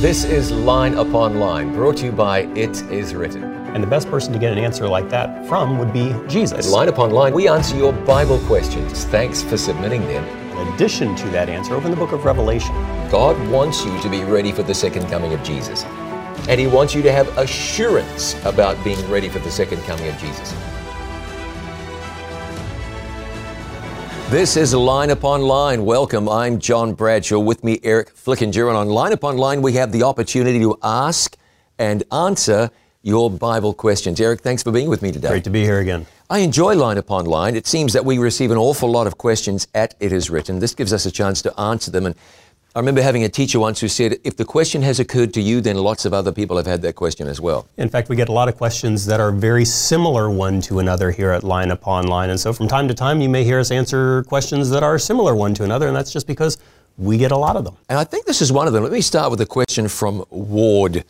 This is Line Upon Line, brought to you by It Is Written. And the best person to get an answer like that from would be At Jesus. Line Upon Line, we answer your Bible questions. Thanks for submitting them. In addition to that answer, open the book of Revelation. God wants you to be ready for the second coming of Jesus. And He wants you to have assurance about being ready for the second coming of Jesus. This is Line Upon Line. Welcome. I'm John Bradshaw. With me, Eric Flickinger. And on Line Upon Line, we have the opportunity to ask and answer your Bible questions. Eric, thanks for being with me today. Great to be here again. I enjoy Line Upon Line. It seems that we receive an awful lot of questions at It Is Written. This gives us a chance to answer them. And I remember having a teacher once who said, if the question has occurred to you, then lots of other people have had that question as well. In fact, we get a lot of questions that are very similar one to another here at Line Upon Line. And so from time to time, you may hear us answer questions that are similar one to another, and that's just because we get a lot of them. And I think this is one of them. Let me start with a question from Ward.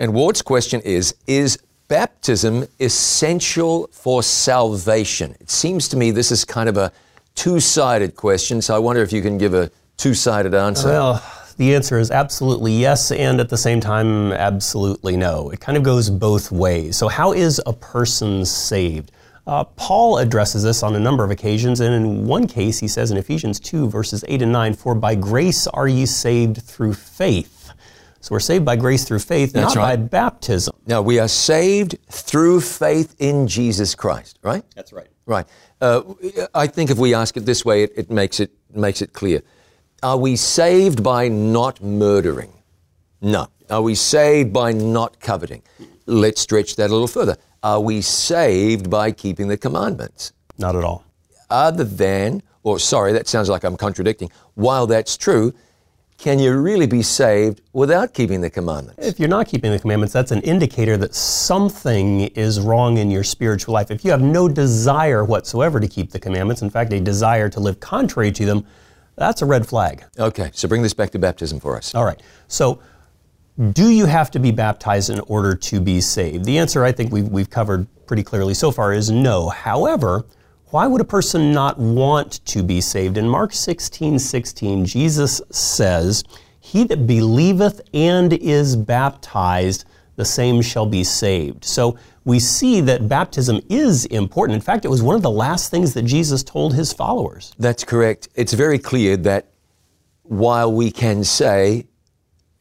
And Ward's question is Is baptism essential for salvation? It seems to me this is kind of a two sided question, so I wonder if you can give a two sided answer. Well, the answer is absolutely yes, and at the same time, absolutely no. It kind of goes both ways. So, how is a person saved? Uh, Paul addresses this on a number of occasions, and in one case, he says in Ephesians 2, verses 8 and 9, For by grace are ye saved through faith. So, we're saved by grace through faith, That's not by baptism. Now, we are saved through faith in Jesus Christ, right? That's right. Right. Uh, I think if we ask it this way, it, it makes it makes it clear. Are we saved by not murdering? No. Are we saved by not coveting? Let's stretch that a little further. Are we saved by keeping the commandments? Not at all. Other than, or sorry, that sounds like I'm contradicting. While that's true, can you really be saved without keeping the commandments? If you're not keeping the commandments, that's an indicator that something is wrong in your spiritual life. If you have no desire whatsoever to keep the commandments, in fact, a desire to live contrary to them, that's a red flag. Okay, so bring this back to baptism for us. All right. So, do you have to be baptized in order to be saved? The answer I think we've, we've covered pretty clearly so far is no. However, why would a person not want to be saved? In Mark 16 16, Jesus says, He that believeth and is baptized, the same shall be saved. So we see that baptism is important. In fact, it was one of the last things that Jesus told his followers. That's correct. It's very clear that while we can say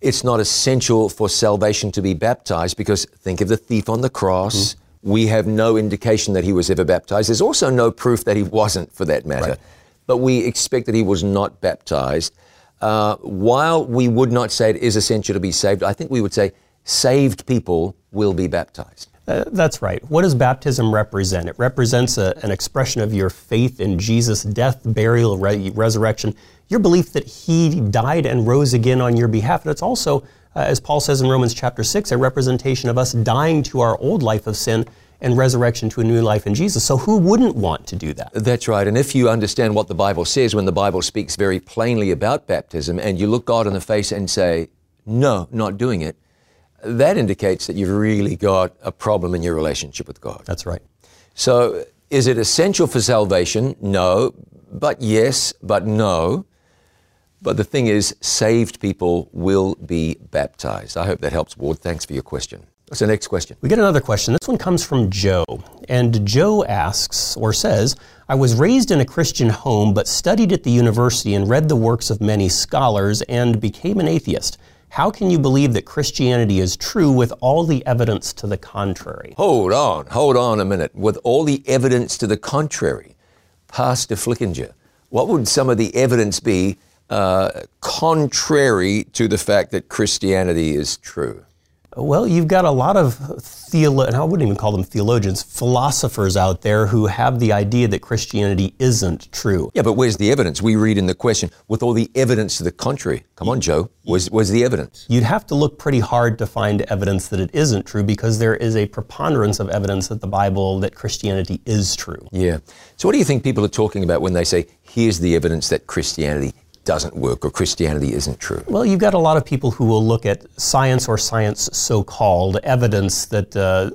it's not essential for salvation to be baptized, because think of the thief on the cross, we have no indication that he was ever baptized. There's also no proof that he wasn't, for that matter. Right. But we expect that he was not baptized. Uh, while we would not say it is essential to be saved, I think we would say saved people will be baptized. Uh, that's right. What does baptism represent? It represents a, an expression of your faith in Jesus' death, burial, re- resurrection, your belief that he died and rose again on your behalf. And it's also, uh, as Paul says in Romans chapter 6, a representation of us dying to our old life of sin and resurrection to a new life in Jesus. So who wouldn't want to do that? That's right. And if you understand what the Bible says, when the Bible speaks very plainly about baptism, and you look God in the face and say, no, not doing it, that indicates that you've really got a problem in your relationship with God. That's right. So, is it essential for salvation? No. But yes, but no. But the thing is, saved people will be baptized. I hope that helps, Ward. Thanks for your question. What's the next question? We get another question. This one comes from Joe. And Joe asks or says, I was raised in a Christian home, but studied at the university and read the works of many scholars and became an atheist. How can you believe that Christianity is true with all the evidence to the contrary? Hold on, hold on a minute. With all the evidence to the contrary, Pastor Flickinger, what would some of the evidence be uh, contrary to the fact that Christianity is true? Well, you've got a lot of theolo- and I wouldn't even call them theologians, philosophers out there who have the idea that Christianity isn't true. Yeah, but where's the evidence? We read in the question, with all the evidence to the contrary. Come on, Joe. Where's, where's the evidence? You'd have to look pretty hard to find evidence that it isn't true because there is a preponderance of evidence that the Bible, that Christianity is true. Yeah. So, what do you think people are talking about when they say, here's the evidence that Christianity doesn't work or Christianity isn't true? Well, you've got a lot of people who will look at science or science so called evidence that, uh,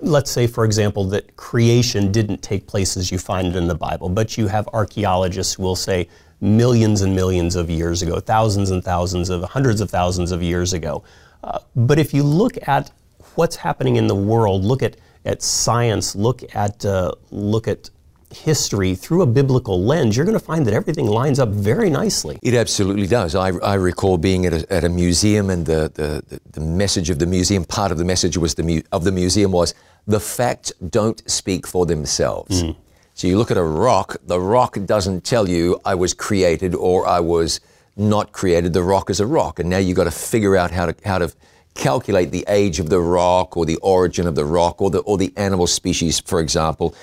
let's say, for example, that creation didn't take place as you find it in the Bible, but you have archaeologists who will say millions and millions of years ago, thousands and thousands of, hundreds of thousands of years ago. Uh, but if you look at what's happening in the world, look at, at science, look at, uh, look at history through a biblical lens, you're going to find that everything lines up very nicely. It absolutely does. I, I recall being at a, at a museum, and the, the, the message of the museum, part of the message was the mu- of the museum was the facts don't speak for themselves. Mm. So you look at a rock, the rock doesn't tell you I was created or I was not created. The rock is a rock, and now you've got to figure out how to how to calculate the age of the rock or the origin of the rock or the or the animal species, for example.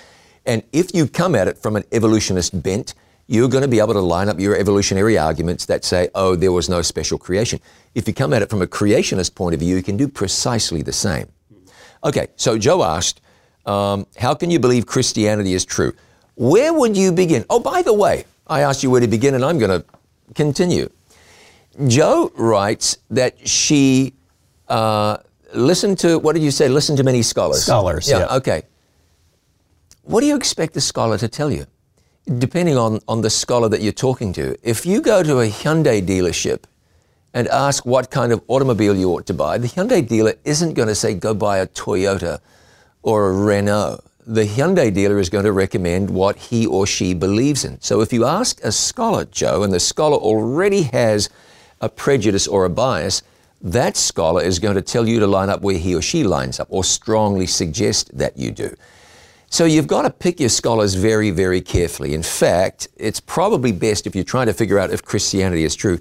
And if you come at it from an evolutionist bent, you're going to be able to line up your evolutionary arguments that say, oh, there was no special creation. If you come at it from a creationist point of view, you can do precisely the same. Okay, so Joe asked, um, how can you believe Christianity is true? Where would you begin? Oh, by the way, I asked you where to begin, and I'm going to continue. Joe writes that she uh, listened to, what did you say? Listened to many scholars. Scholars, yeah. yeah. Okay. What do you expect the scholar to tell you? Depending on, on the scholar that you're talking to. If you go to a Hyundai dealership and ask what kind of automobile you ought to buy, the Hyundai dealer isn't going to say go buy a Toyota or a Renault. The Hyundai dealer is going to recommend what he or she believes in. So if you ask a scholar, Joe, and the scholar already has a prejudice or a bias, that scholar is going to tell you to line up where he or she lines up or strongly suggest that you do. So you've got to pick your scholars very, very carefully. In fact, it's probably best if you're trying to figure out if Christianity is true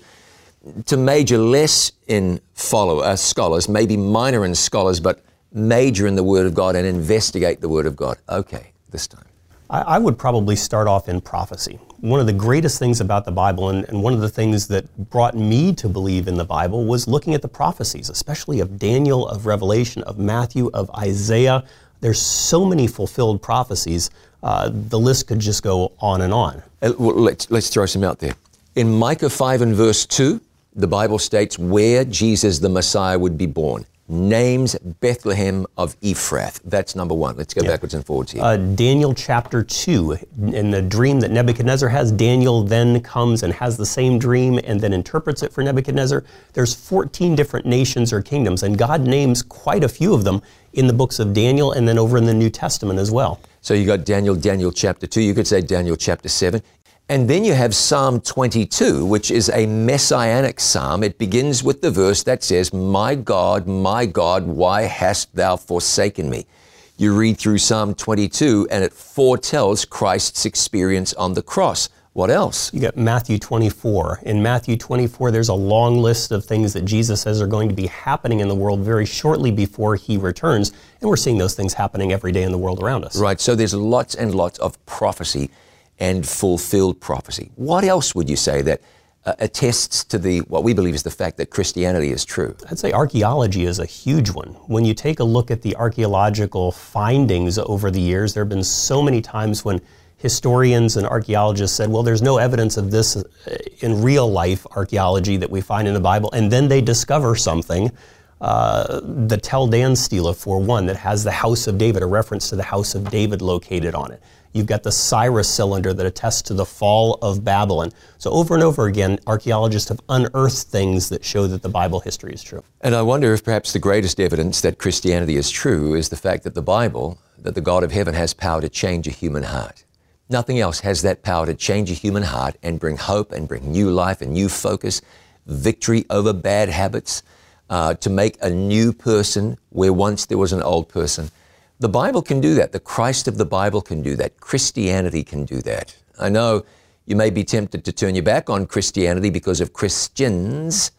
to major less in follow uh, scholars, maybe minor in scholars, but major in the Word of God and investigate the Word of God. Okay, this time. I, I would probably start off in prophecy. One of the greatest things about the Bible, and, and one of the things that brought me to believe in the Bible, was looking at the prophecies, especially of Daniel, of Revelation, of Matthew, of Isaiah, there's so many fulfilled prophecies. Uh, the list could just go on and on. Uh, let's, let's throw some out there. In Micah 5 and verse 2, the Bible states where Jesus the Messiah would be born names Bethlehem of Ephrath. That's number one. Let's go yeah. backwards and forwards here. Uh, Daniel chapter 2. In the dream that Nebuchadnezzar has, Daniel then comes and has the same dream and then interprets it for Nebuchadnezzar. There's 14 different nations or kingdoms, and God names quite a few of them in the books of Daniel and then over in the New Testament as well. So you got Daniel, Daniel chapter 2. You could say Daniel chapter 7. And then you have Psalm 22, which is a messianic psalm. It begins with the verse that says, My God, my God, why hast thou forsaken me? You read through Psalm 22 and it foretells Christ's experience on the cross. What else? You got Matthew 24. In Matthew 24, there's a long list of things that Jesus says are going to be happening in the world very shortly before he returns. And we're seeing those things happening every day in the world around us. Right. So there's lots and lots of prophecy and fulfilled prophecy. What else would you say that uh, attests to the what we believe is the fact that Christianity is true? I'd say archaeology is a huge one. When you take a look at the archaeological findings over the years, there have been so many times when historians and archaeologists said, well, there's no evidence of this in real life archaeology that we find in the Bible, and then they discover something. Uh, the Tel Dan stela, for one, that has the House of David, a reference to the House of David located on it. You've got the Cyrus cylinder that attests to the fall of Babylon. So over and over again, archaeologists have unearthed things that show that the Bible history is true. And I wonder if perhaps the greatest evidence that Christianity is true is the fact that the Bible, that the God of heaven has power to change a human heart. Nothing else has that power to change a human heart and bring hope and bring new life and new focus, victory over bad habits, uh, to make a new person where once there was an old person. The Bible can do that. The Christ of the Bible can do that. Christianity can do that. I know you may be tempted to turn your back on Christianity because of Christians,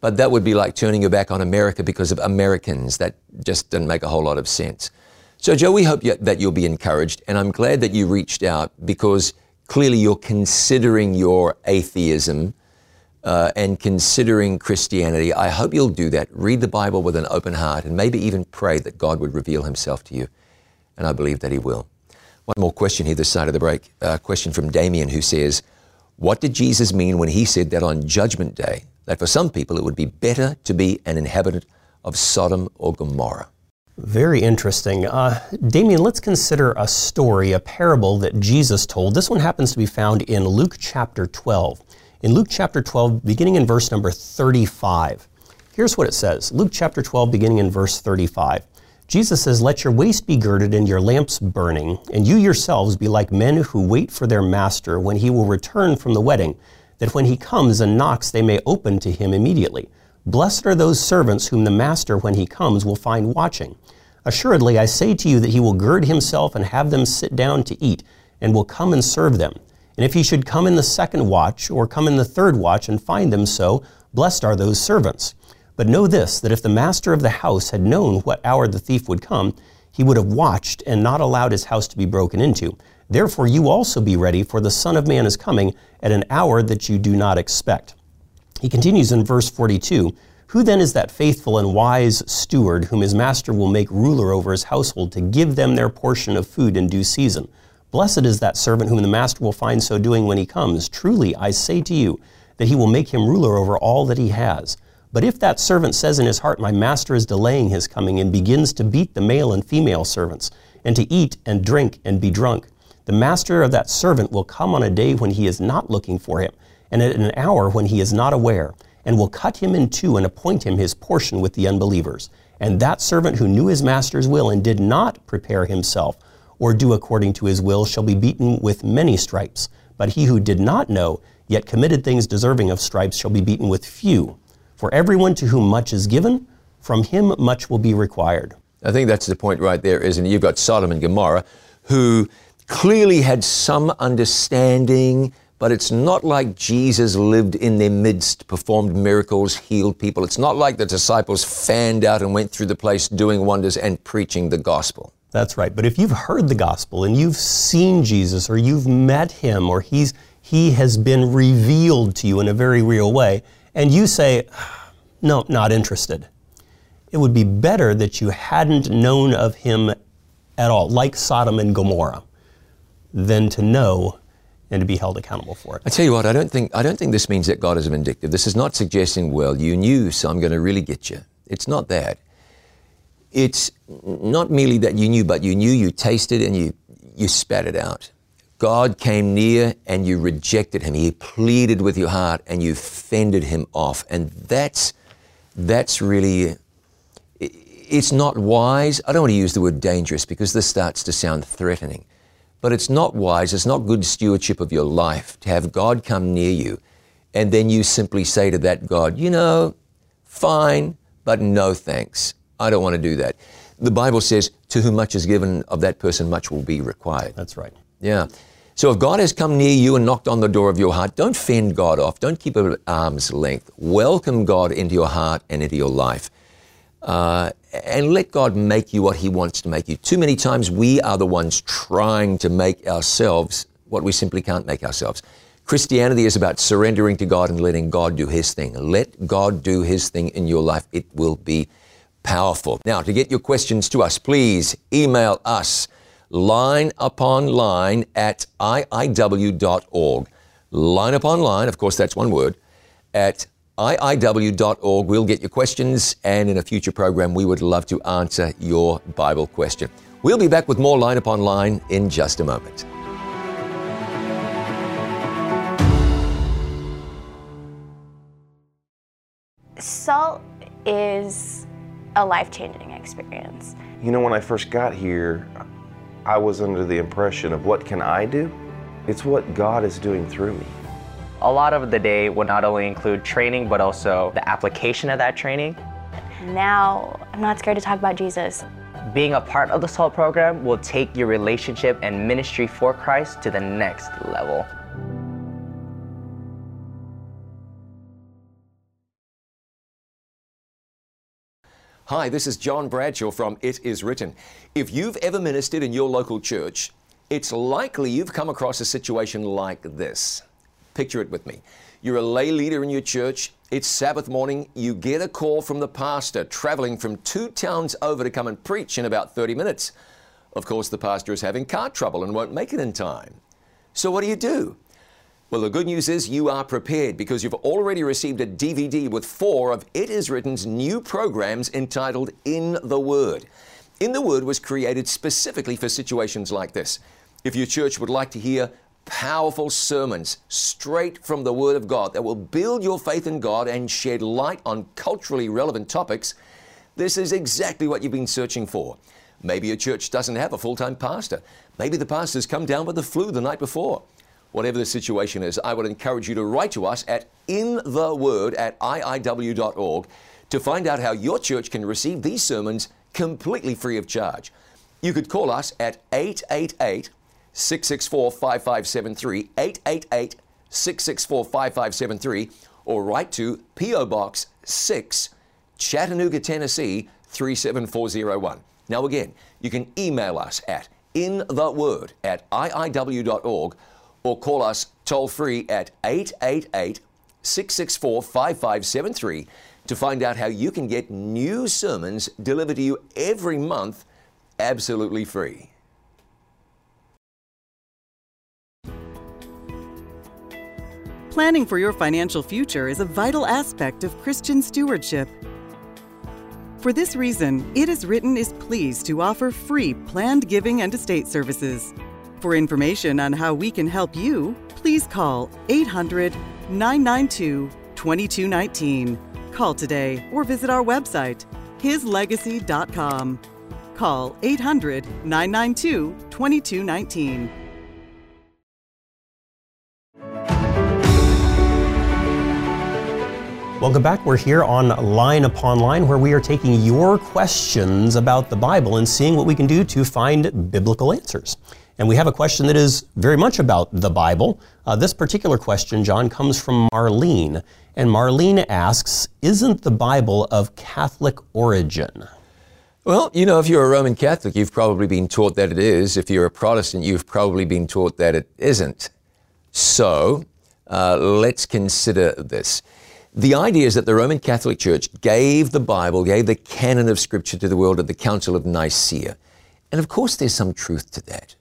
but that would be like turning your back on America because of Americans. That just doesn't make a whole lot of sense. So, Joe, we hope that you'll be encouraged, and I'm glad that you reached out because clearly you're considering your atheism uh, and considering Christianity, I hope you'll do that. Read the Bible with an open heart and maybe even pray that God would reveal himself to you. And I believe that he will. One more question here this side of the break. A question from Damien who says, What did Jesus mean when he said that on Judgment Day, that for some people it would be better to be an inhabitant of Sodom or Gomorrah? Very interesting. Uh, Damien, let's consider a story, a parable that Jesus told. This one happens to be found in Luke chapter 12. In Luke chapter 12, beginning in verse number 35, here's what it says Luke chapter 12, beginning in verse 35. Jesus says, Let your waist be girded and your lamps burning, and you yourselves be like men who wait for their master when he will return from the wedding, that when he comes and knocks, they may open to him immediately. Blessed are those servants whom the master, when he comes, will find watching. Assuredly, I say to you that he will gird himself and have them sit down to eat, and will come and serve them. And if he should come in the second watch, or come in the third watch, and find them so, blessed are those servants. But know this, that if the master of the house had known what hour the thief would come, he would have watched and not allowed his house to be broken into. Therefore, you also be ready, for the Son of Man is coming at an hour that you do not expect. He continues in verse 42 Who then is that faithful and wise steward whom his master will make ruler over his household to give them their portion of food in due season? Blessed is that servant whom the master will find so doing when he comes. Truly, I say to you, that he will make him ruler over all that he has. But if that servant says in his heart, My master is delaying his coming, and begins to beat the male and female servants, and to eat and drink and be drunk, the master of that servant will come on a day when he is not looking for him and at an hour when he is not aware, and will cut him in two and appoint him his portion with the unbelievers. And that servant who knew his master's will and did not prepare himself or do according to his will shall be beaten with many stripes. But he who did not know, yet committed things deserving of stripes, shall be beaten with few. For everyone to whom much is given, from him much will be required. I think that's the point right there, isn't it? You've got Sodom and Gomorrah, who clearly had some understanding but it's not like Jesus lived in their midst, performed miracles, healed people. It's not like the disciples fanned out and went through the place doing wonders and preaching the gospel. That's right. But if you've heard the gospel and you've seen Jesus or you've met him or he's he has been revealed to you in a very real way and you say, "No, not interested." It would be better that you hadn't known of him at all, like Sodom and Gomorrah, than to know and to be held accountable for it. I tell you what, I don't think I don't think this means that God is vindictive. This is not suggesting, well, you knew, so I'm going to really get you. It's not that. It's not merely that you knew, but you knew, you tasted, and you you spat it out. God came near and you rejected him. He pleaded with your heart and you fended him off. And that's that's really it's not wise. I don't want to use the word dangerous because this starts to sound threatening. But it's not wise, it's not good stewardship of your life to have God come near you and then you simply say to that God, you know, fine, but no thanks. I don't want to do that. The Bible says, to whom much is given, of that person much will be required. That's right. Yeah. So if God has come near you and knocked on the door of your heart, don't fend God off. Don't keep it at arm's length. Welcome God into your heart and into your life. Uh, and let God make you what He wants to make you. Too many times we are the ones trying to make ourselves what we simply can't make ourselves. Christianity is about surrendering to God and letting God do His thing. Let God do His thing in your life. It will be powerful. Now, to get your questions to us, please email us line upon line at iiw.org. Line upon line, of course, that's one word, at iiw.org. We'll get your questions, and in a future program, we would love to answer your Bible question. We'll be back with more Line Upon Line in just a moment. Salt is a life changing experience. You know, when I first got here, I was under the impression of what can I do? It's what God is doing through me. A lot of the day will not only include training, but also the application of that training. Now, I'm not scared to talk about Jesus. Being a part of the SALT program will take your relationship and ministry for Christ to the next level. Hi, this is John Bradshaw from It Is Written. If you've ever ministered in your local church, it's likely you've come across a situation like this. Picture it with me. You're a lay leader in your church. It's Sabbath morning. You get a call from the pastor traveling from two towns over to come and preach in about 30 minutes. Of course, the pastor is having car trouble and won't make it in time. So, what do you do? Well, the good news is you are prepared because you've already received a DVD with four of It Is Written's new programs entitled In the Word. In the Word was created specifically for situations like this. If your church would like to hear powerful sermons straight from the Word of God that will build your faith in God and shed light on culturally relevant topics, this is exactly what you've been searching for. Maybe your church doesn't have a full time pastor. Maybe the pastor's come down with the flu the night before. Whatever the situation is, I would encourage you to write to us at intheword at iiw.org to find out how your church can receive these sermons completely free of charge. You could call us at 888 664 5573, 888 664 5573, or write to P.O. Box 6, Chattanooga, Tennessee 37401. Now, again, you can email us at intheword at iiw.org or call us toll free at 888 664 5573 to find out how you can get new sermons delivered to you every month absolutely free. Planning for your financial future is a vital aspect of Christian stewardship. For this reason, It Is Written is pleased to offer free planned giving and estate services. For information on how we can help you, please call 800 992 2219. Call today or visit our website, hislegacy.com. Call 800 992 2219. Welcome back. We're here on Line Upon Line where we are taking your questions about the Bible and seeing what we can do to find biblical answers. And we have a question that is very much about the Bible. Uh, this particular question, John, comes from Marlene. And Marlene asks Isn't the Bible of Catholic origin? Well, you know, if you're a Roman Catholic, you've probably been taught that it is. If you're a Protestant, you've probably been taught that it isn't. So, uh, let's consider this. The idea is that the Roman Catholic Church gave the Bible, gave the canon of Scripture to the world at the Council of Nicaea. And of course, there's some truth to that.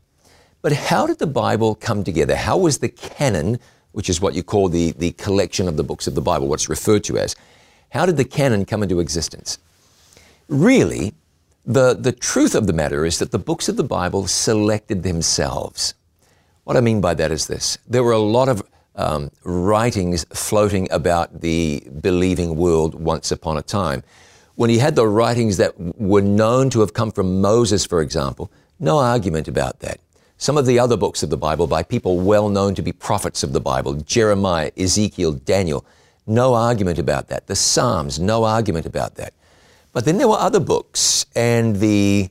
But how did the Bible come together? How was the canon, which is what you call the, the collection of the books of the Bible, what's referred to as, how did the canon come into existence? Really, the, the truth of the matter is that the books of the Bible selected themselves. What I mean by that is this there were a lot of um, writings floating about the believing world once upon a time. When you had the writings that were known to have come from Moses, for example, no argument about that. Some of the other books of the Bible by people well known to be prophets of the Bible, Jeremiah, Ezekiel, Daniel, no argument about that. The Psalms, no argument about that. But then there were other books, and the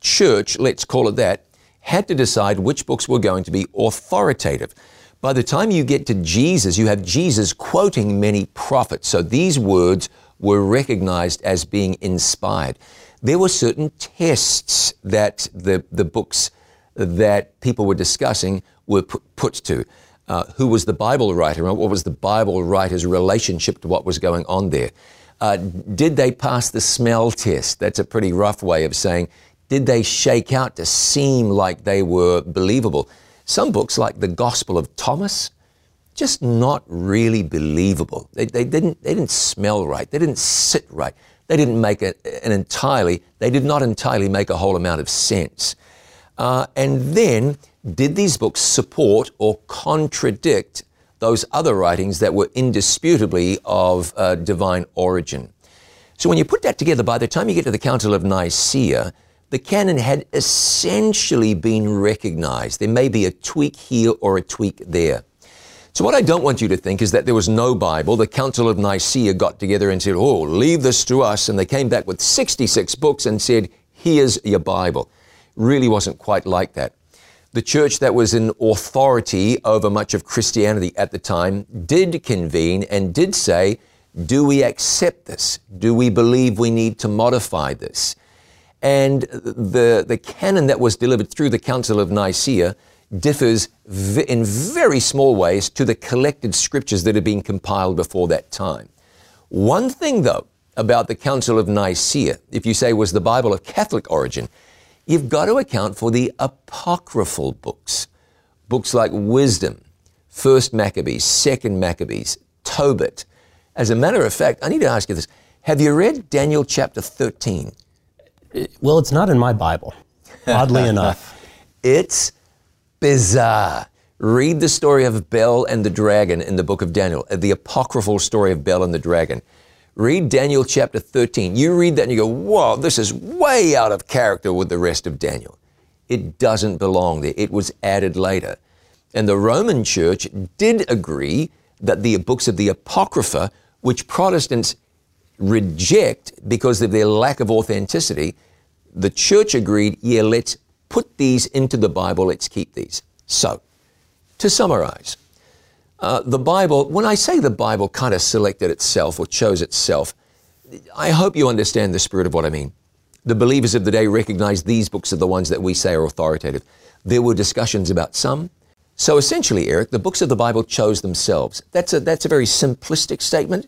church, let's call it that, had to decide which books were going to be authoritative. By the time you get to Jesus, you have Jesus quoting many prophets. So these words were recognized as being inspired. There were certain tests that the, the books that people were discussing were put to. Uh, who was the Bible writer what was the Bible writer's relationship to what was going on there? Uh, did they pass the smell test? That's a pretty rough way of saying, did they shake out to seem like they were believable? Some books, like the Gospel of Thomas, just not really believable. They, they, didn't, they didn't smell right. They didn't sit right. They didn't make a, an entirely, they did not entirely make a whole amount of sense. Uh, and then, did these books support or contradict those other writings that were indisputably of uh, divine origin? So when you put that together, by the time you get to the Council of Nicaea, the canon had essentially been recognized. There may be a tweak here or a tweak there. So, what I don't want you to think is that there was no Bible. The Council of Nicaea got together and said, Oh, leave this to us. And they came back with 66 books and said, Here's your Bible. Really wasn't quite like that. The church that was in authority over much of Christianity at the time did convene and did say, Do we accept this? Do we believe we need to modify this? And the, the canon that was delivered through the Council of Nicaea differs v- in very small ways to the collected scriptures that had been compiled before that time. One thing, though, about the Council of Nicaea, if you say was the Bible of Catholic origin, you've got to account for the apocryphal books. Books like Wisdom, First Maccabees, Second Maccabees, Tobit. As a matter of fact, I need to ask you this. Have you read Daniel chapter 13? Well, it's not in my Bible, oddly enough. It's bizarre. Read the story of Bel and the dragon in the book of Daniel, uh, the apocryphal story of Bel and the dragon. Read Daniel chapter 13. You read that and you go, whoa, this is way out of character with the rest of Daniel. It doesn't belong there. It was added later. And the Roman church did agree that the books of the Apocrypha, which Protestants reject because of their lack of authenticity, the church agreed, yeah, let's put these into the Bible, let's keep these. So, to summarize, uh, the Bible, when I say the Bible kind of selected itself or chose itself, I hope you understand the spirit of what I mean. The believers of the day recognize these books are the ones that we say are authoritative. There were discussions about some. So essentially, Eric, the books of the Bible chose themselves. That's a, that's a very simplistic statement,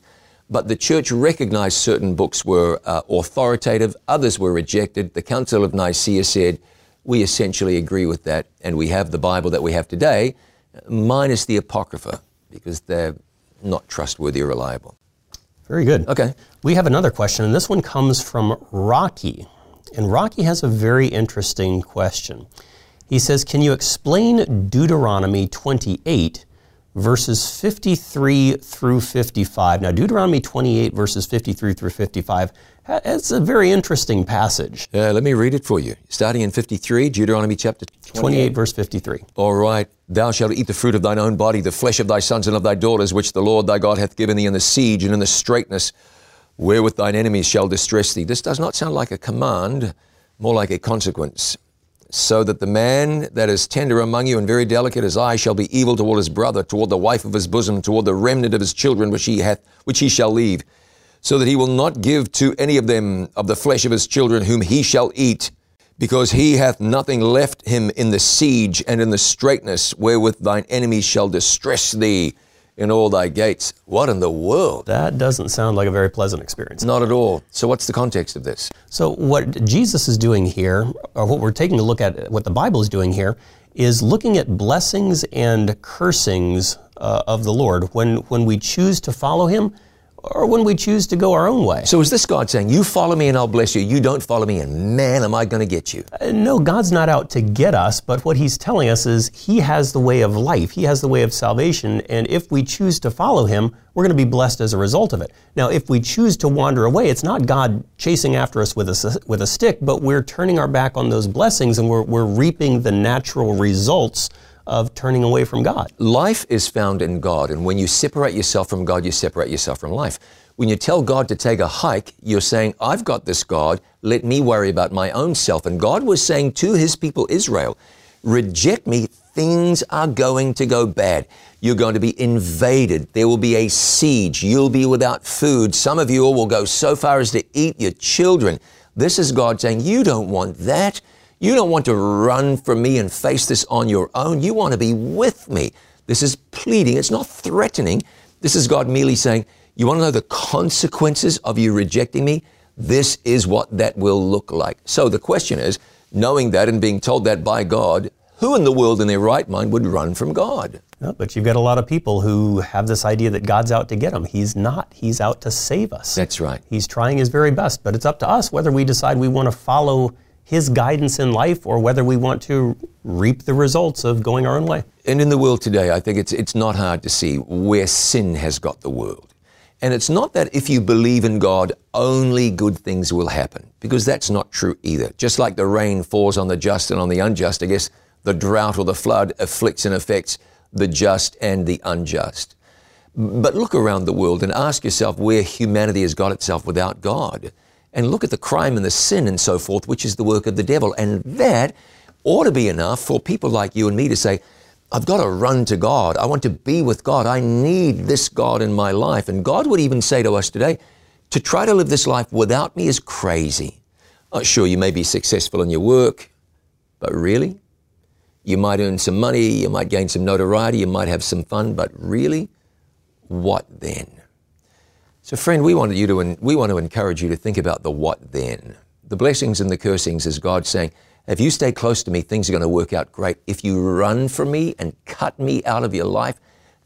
but the church recognized certain books were uh, authoritative, others were rejected. The Council of Nicaea said, we essentially agree with that, and we have the Bible that we have today, minus the Apocrypha, because they're not trustworthy or reliable. Very good. Okay. We have another question, and this one comes from Rocky. And Rocky has a very interesting question. He says, Can you explain Deuteronomy 28, verses 53 through 55? Now, Deuteronomy 28, verses 53 through 55, it's a very interesting passage. Uh, let me read it for you. Starting in 53, Deuteronomy chapter 28. 28, verse 53. All right. Thou shalt eat the fruit of thine own body, the flesh of thy sons and of thy daughters, which the Lord thy God hath given thee in the siege and in the straitness, wherewith thine enemies shall distress thee. This does not sound like a command, more like a consequence. So that the man that is tender among you and very delicate as I shall be evil toward his brother, toward the wife of his bosom, toward the remnant of his children which he hath, which he shall leave, so that he will not give to any of them of the flesh of his children whom he shall eat because he hath nothing left him in the siege and in the straitness wherewith thine enemies shall distress thee in all thy gates. What in the world? That doesn't sound like a very pleasant experience. Not at all. So, what's the context of this? So, what Jesus is doing here, or what we're taking a look at, what the Bible is doing here, is looking at blessings and cursings uh, of the Lord. When, when we choose to follow Him, or when we choose to go our own way. So is this God saying, You follow me and I'll bless you, you don't follow me and man, am I going to get you? Uh, no, God's not out to get us, but what He's telling us is He has the way of life, He has the way of salvation, and if we choose to follow Him, we're going to be blessed as a result of it. Now, if we choose to wander away, it's not God chasing after us with a, with a stick, but we're turning our back on those blessings and we're, we're reaping the natural results of turning away from God. Life is found in God, and when you separate yourself from God, you separate yourself from life. When you tell God to take a hike, you're saying, I've got this God, let me worry about my own self. And God was saying to his people Israel, reject me, things are going to go bad. You're going to be invaded. There will be a siege. You'll be without food. Some of you will go so far as to eat your children. This is God saying, You don't want that. You don't want to run from me and face this on your own. You want to be with me. This is pleading. It's not threatening. This is God merely saying, You want to know the consequences of you rejecting me? This is what that will look like. So the question is, knowing that and being told that by God, who in the world in their right mind would run from God? No, but you've got a lot of people who have this idea that God's out to get them. He's not. He's out to save us. That's right. He's trying his very best, but it's up to us whether we decide we want to follow his guidance in life or whether we want to reap the results of going our own way. And in the world today, I think it's, it's not hard to see where sin has got the world. And it's not that if you believe in God, only good things will happen, because that's not true either. Just like the rain falls on the just and on the unjust, I guess the drought or the flood afflicts and affects the just and the unjust. But look around the world and ask yourself where humanity has got itself without God and look at the crime and the sin and so forth, which is the work of the devil. And that ought to be enough for people like you and me to say, I've got to run to God. I want to be with God. I need this God in my life. And God would even say to us today, to try to live this life without me is crazy. Sure, you may be successful in your work, but really? You might earn some money, you might gain some notoriety, you might have some fun, but really? What then? So, friend, we want you to we want to encourage you to think about the what then. The blessings and the cursings is God saying, if you stay close to me, things are going to work out great. If you run from me and cut me out of your life,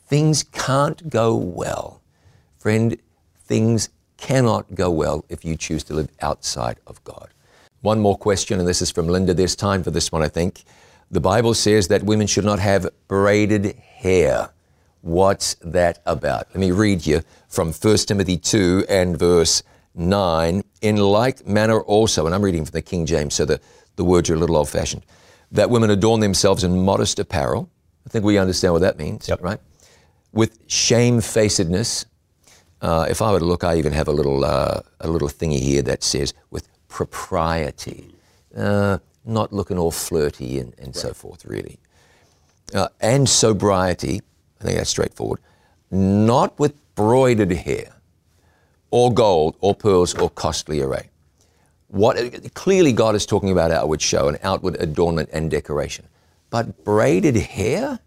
things can't go well. Friend, things cannot go well if you choose to live outside of God. One more question, and this is from Linda. There's time for this one, I think. The Bible says that women should not have braided hair. What's that about? Let me read you from 1 Timothy 2 and verse 9. In like manner also, and I'm reading from the King James, so the, the words are a little old fashioned, that women adorn themselves in modest apparel. I think we understand what that means, Yep. right? With shamefacedness. Uh, if I were to look, I even have a little, uh, a little thingy here that says with propriety. Uh, not looking all flirty and, and so forth, really. Uh, and sobriety, I think that's straightforward. Not with broidered hair, or gold, or pearls, or costly array. What clearly God is talking about outward show and outward adornment and decoration, but braided hair.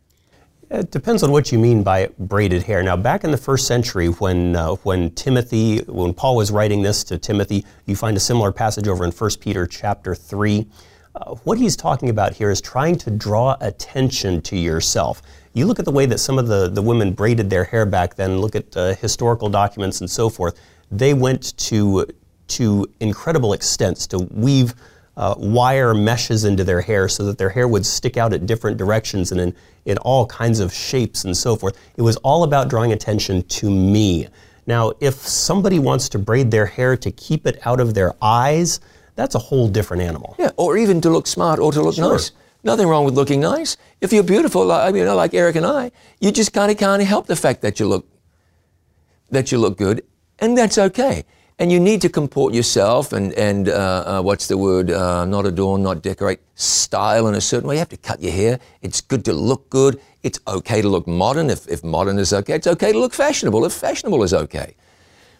It depends on what you mean by braided hair. Now, back in the first century, when uh, when Timothy, when Paul was writing this to Timothy, you find a similar passage over in 1 Peter chapter three. Uh, what he's talking about here is trying to draw attention to yourself. You look at the way that some of the, the women braided their hair back then. Look at uh, historical documents and so forth. They went to to incredible extents to weave uh, wire meshes into their hair so that their hair would stick out at different directions and in, in all kinds of shapes and so forth. It was all about drawing attention to me. Now, if somebody wants to braid their hair to keep it out of their eyes, that's a whole different animal. Yeah, or even to look smart or to look Sure. nice. Nothing wrong with looking nice. If you're beautiful, like, you know, like Eric and I, you just kind of can't help the fact that you look that you look good, and that's okay. And you need to comport yourself and and uh, uh, what's the word? Uh, not adorn, not decorate. Style in a certain way. You have to cut your hair. It's good to look good. It's okay to look modern if, if modern is okay. It's okay to look fashionable if fashionable is okay.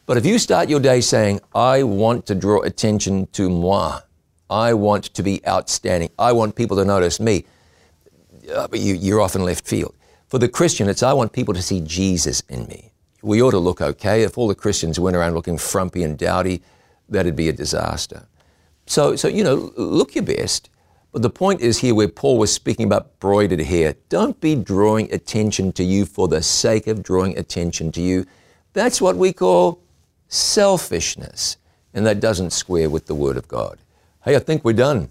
But if you start your day saying, I want to draw attention to moi, I want to be outstanding, I want people to notice me, uh, but you, you're often left field. For the Christian, it's I want people to see Jesus in me. We ought to look okay. If all the Christians went around looking frumpy and dowdy, that'd be a disaster. So, so you know, look your best. But the point is here where Paul was speaking about broidered hair. Don't be drawing attention to you for the sake of drawing attention to you. That's what we call selfishness. And that doesn't square with the Word of God. Hey, I think we're done.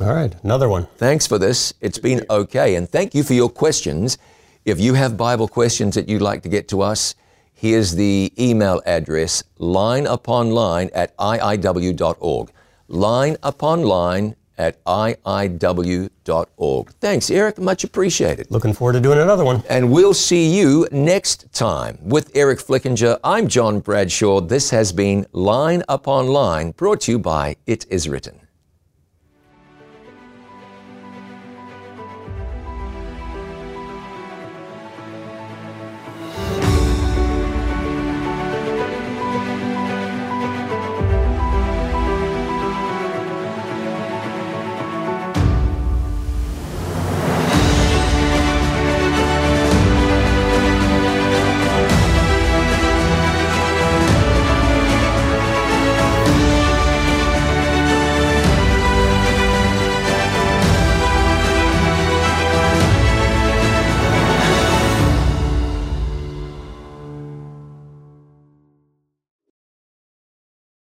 All right, another one. Thanks for this. It's been okay. And thank you for your questions. If you have Bible questions that you'd like to get to us, here's the email address line upon line at iiw.org. Line upon line at iiw.org. Thanks, Eric. Much appreciated. Looking forward to doing another one. And we'll see you next time. With Eric Flickinger, I'm John Bradshaw. This has been Line Upon Line, brought to you by It Is Written.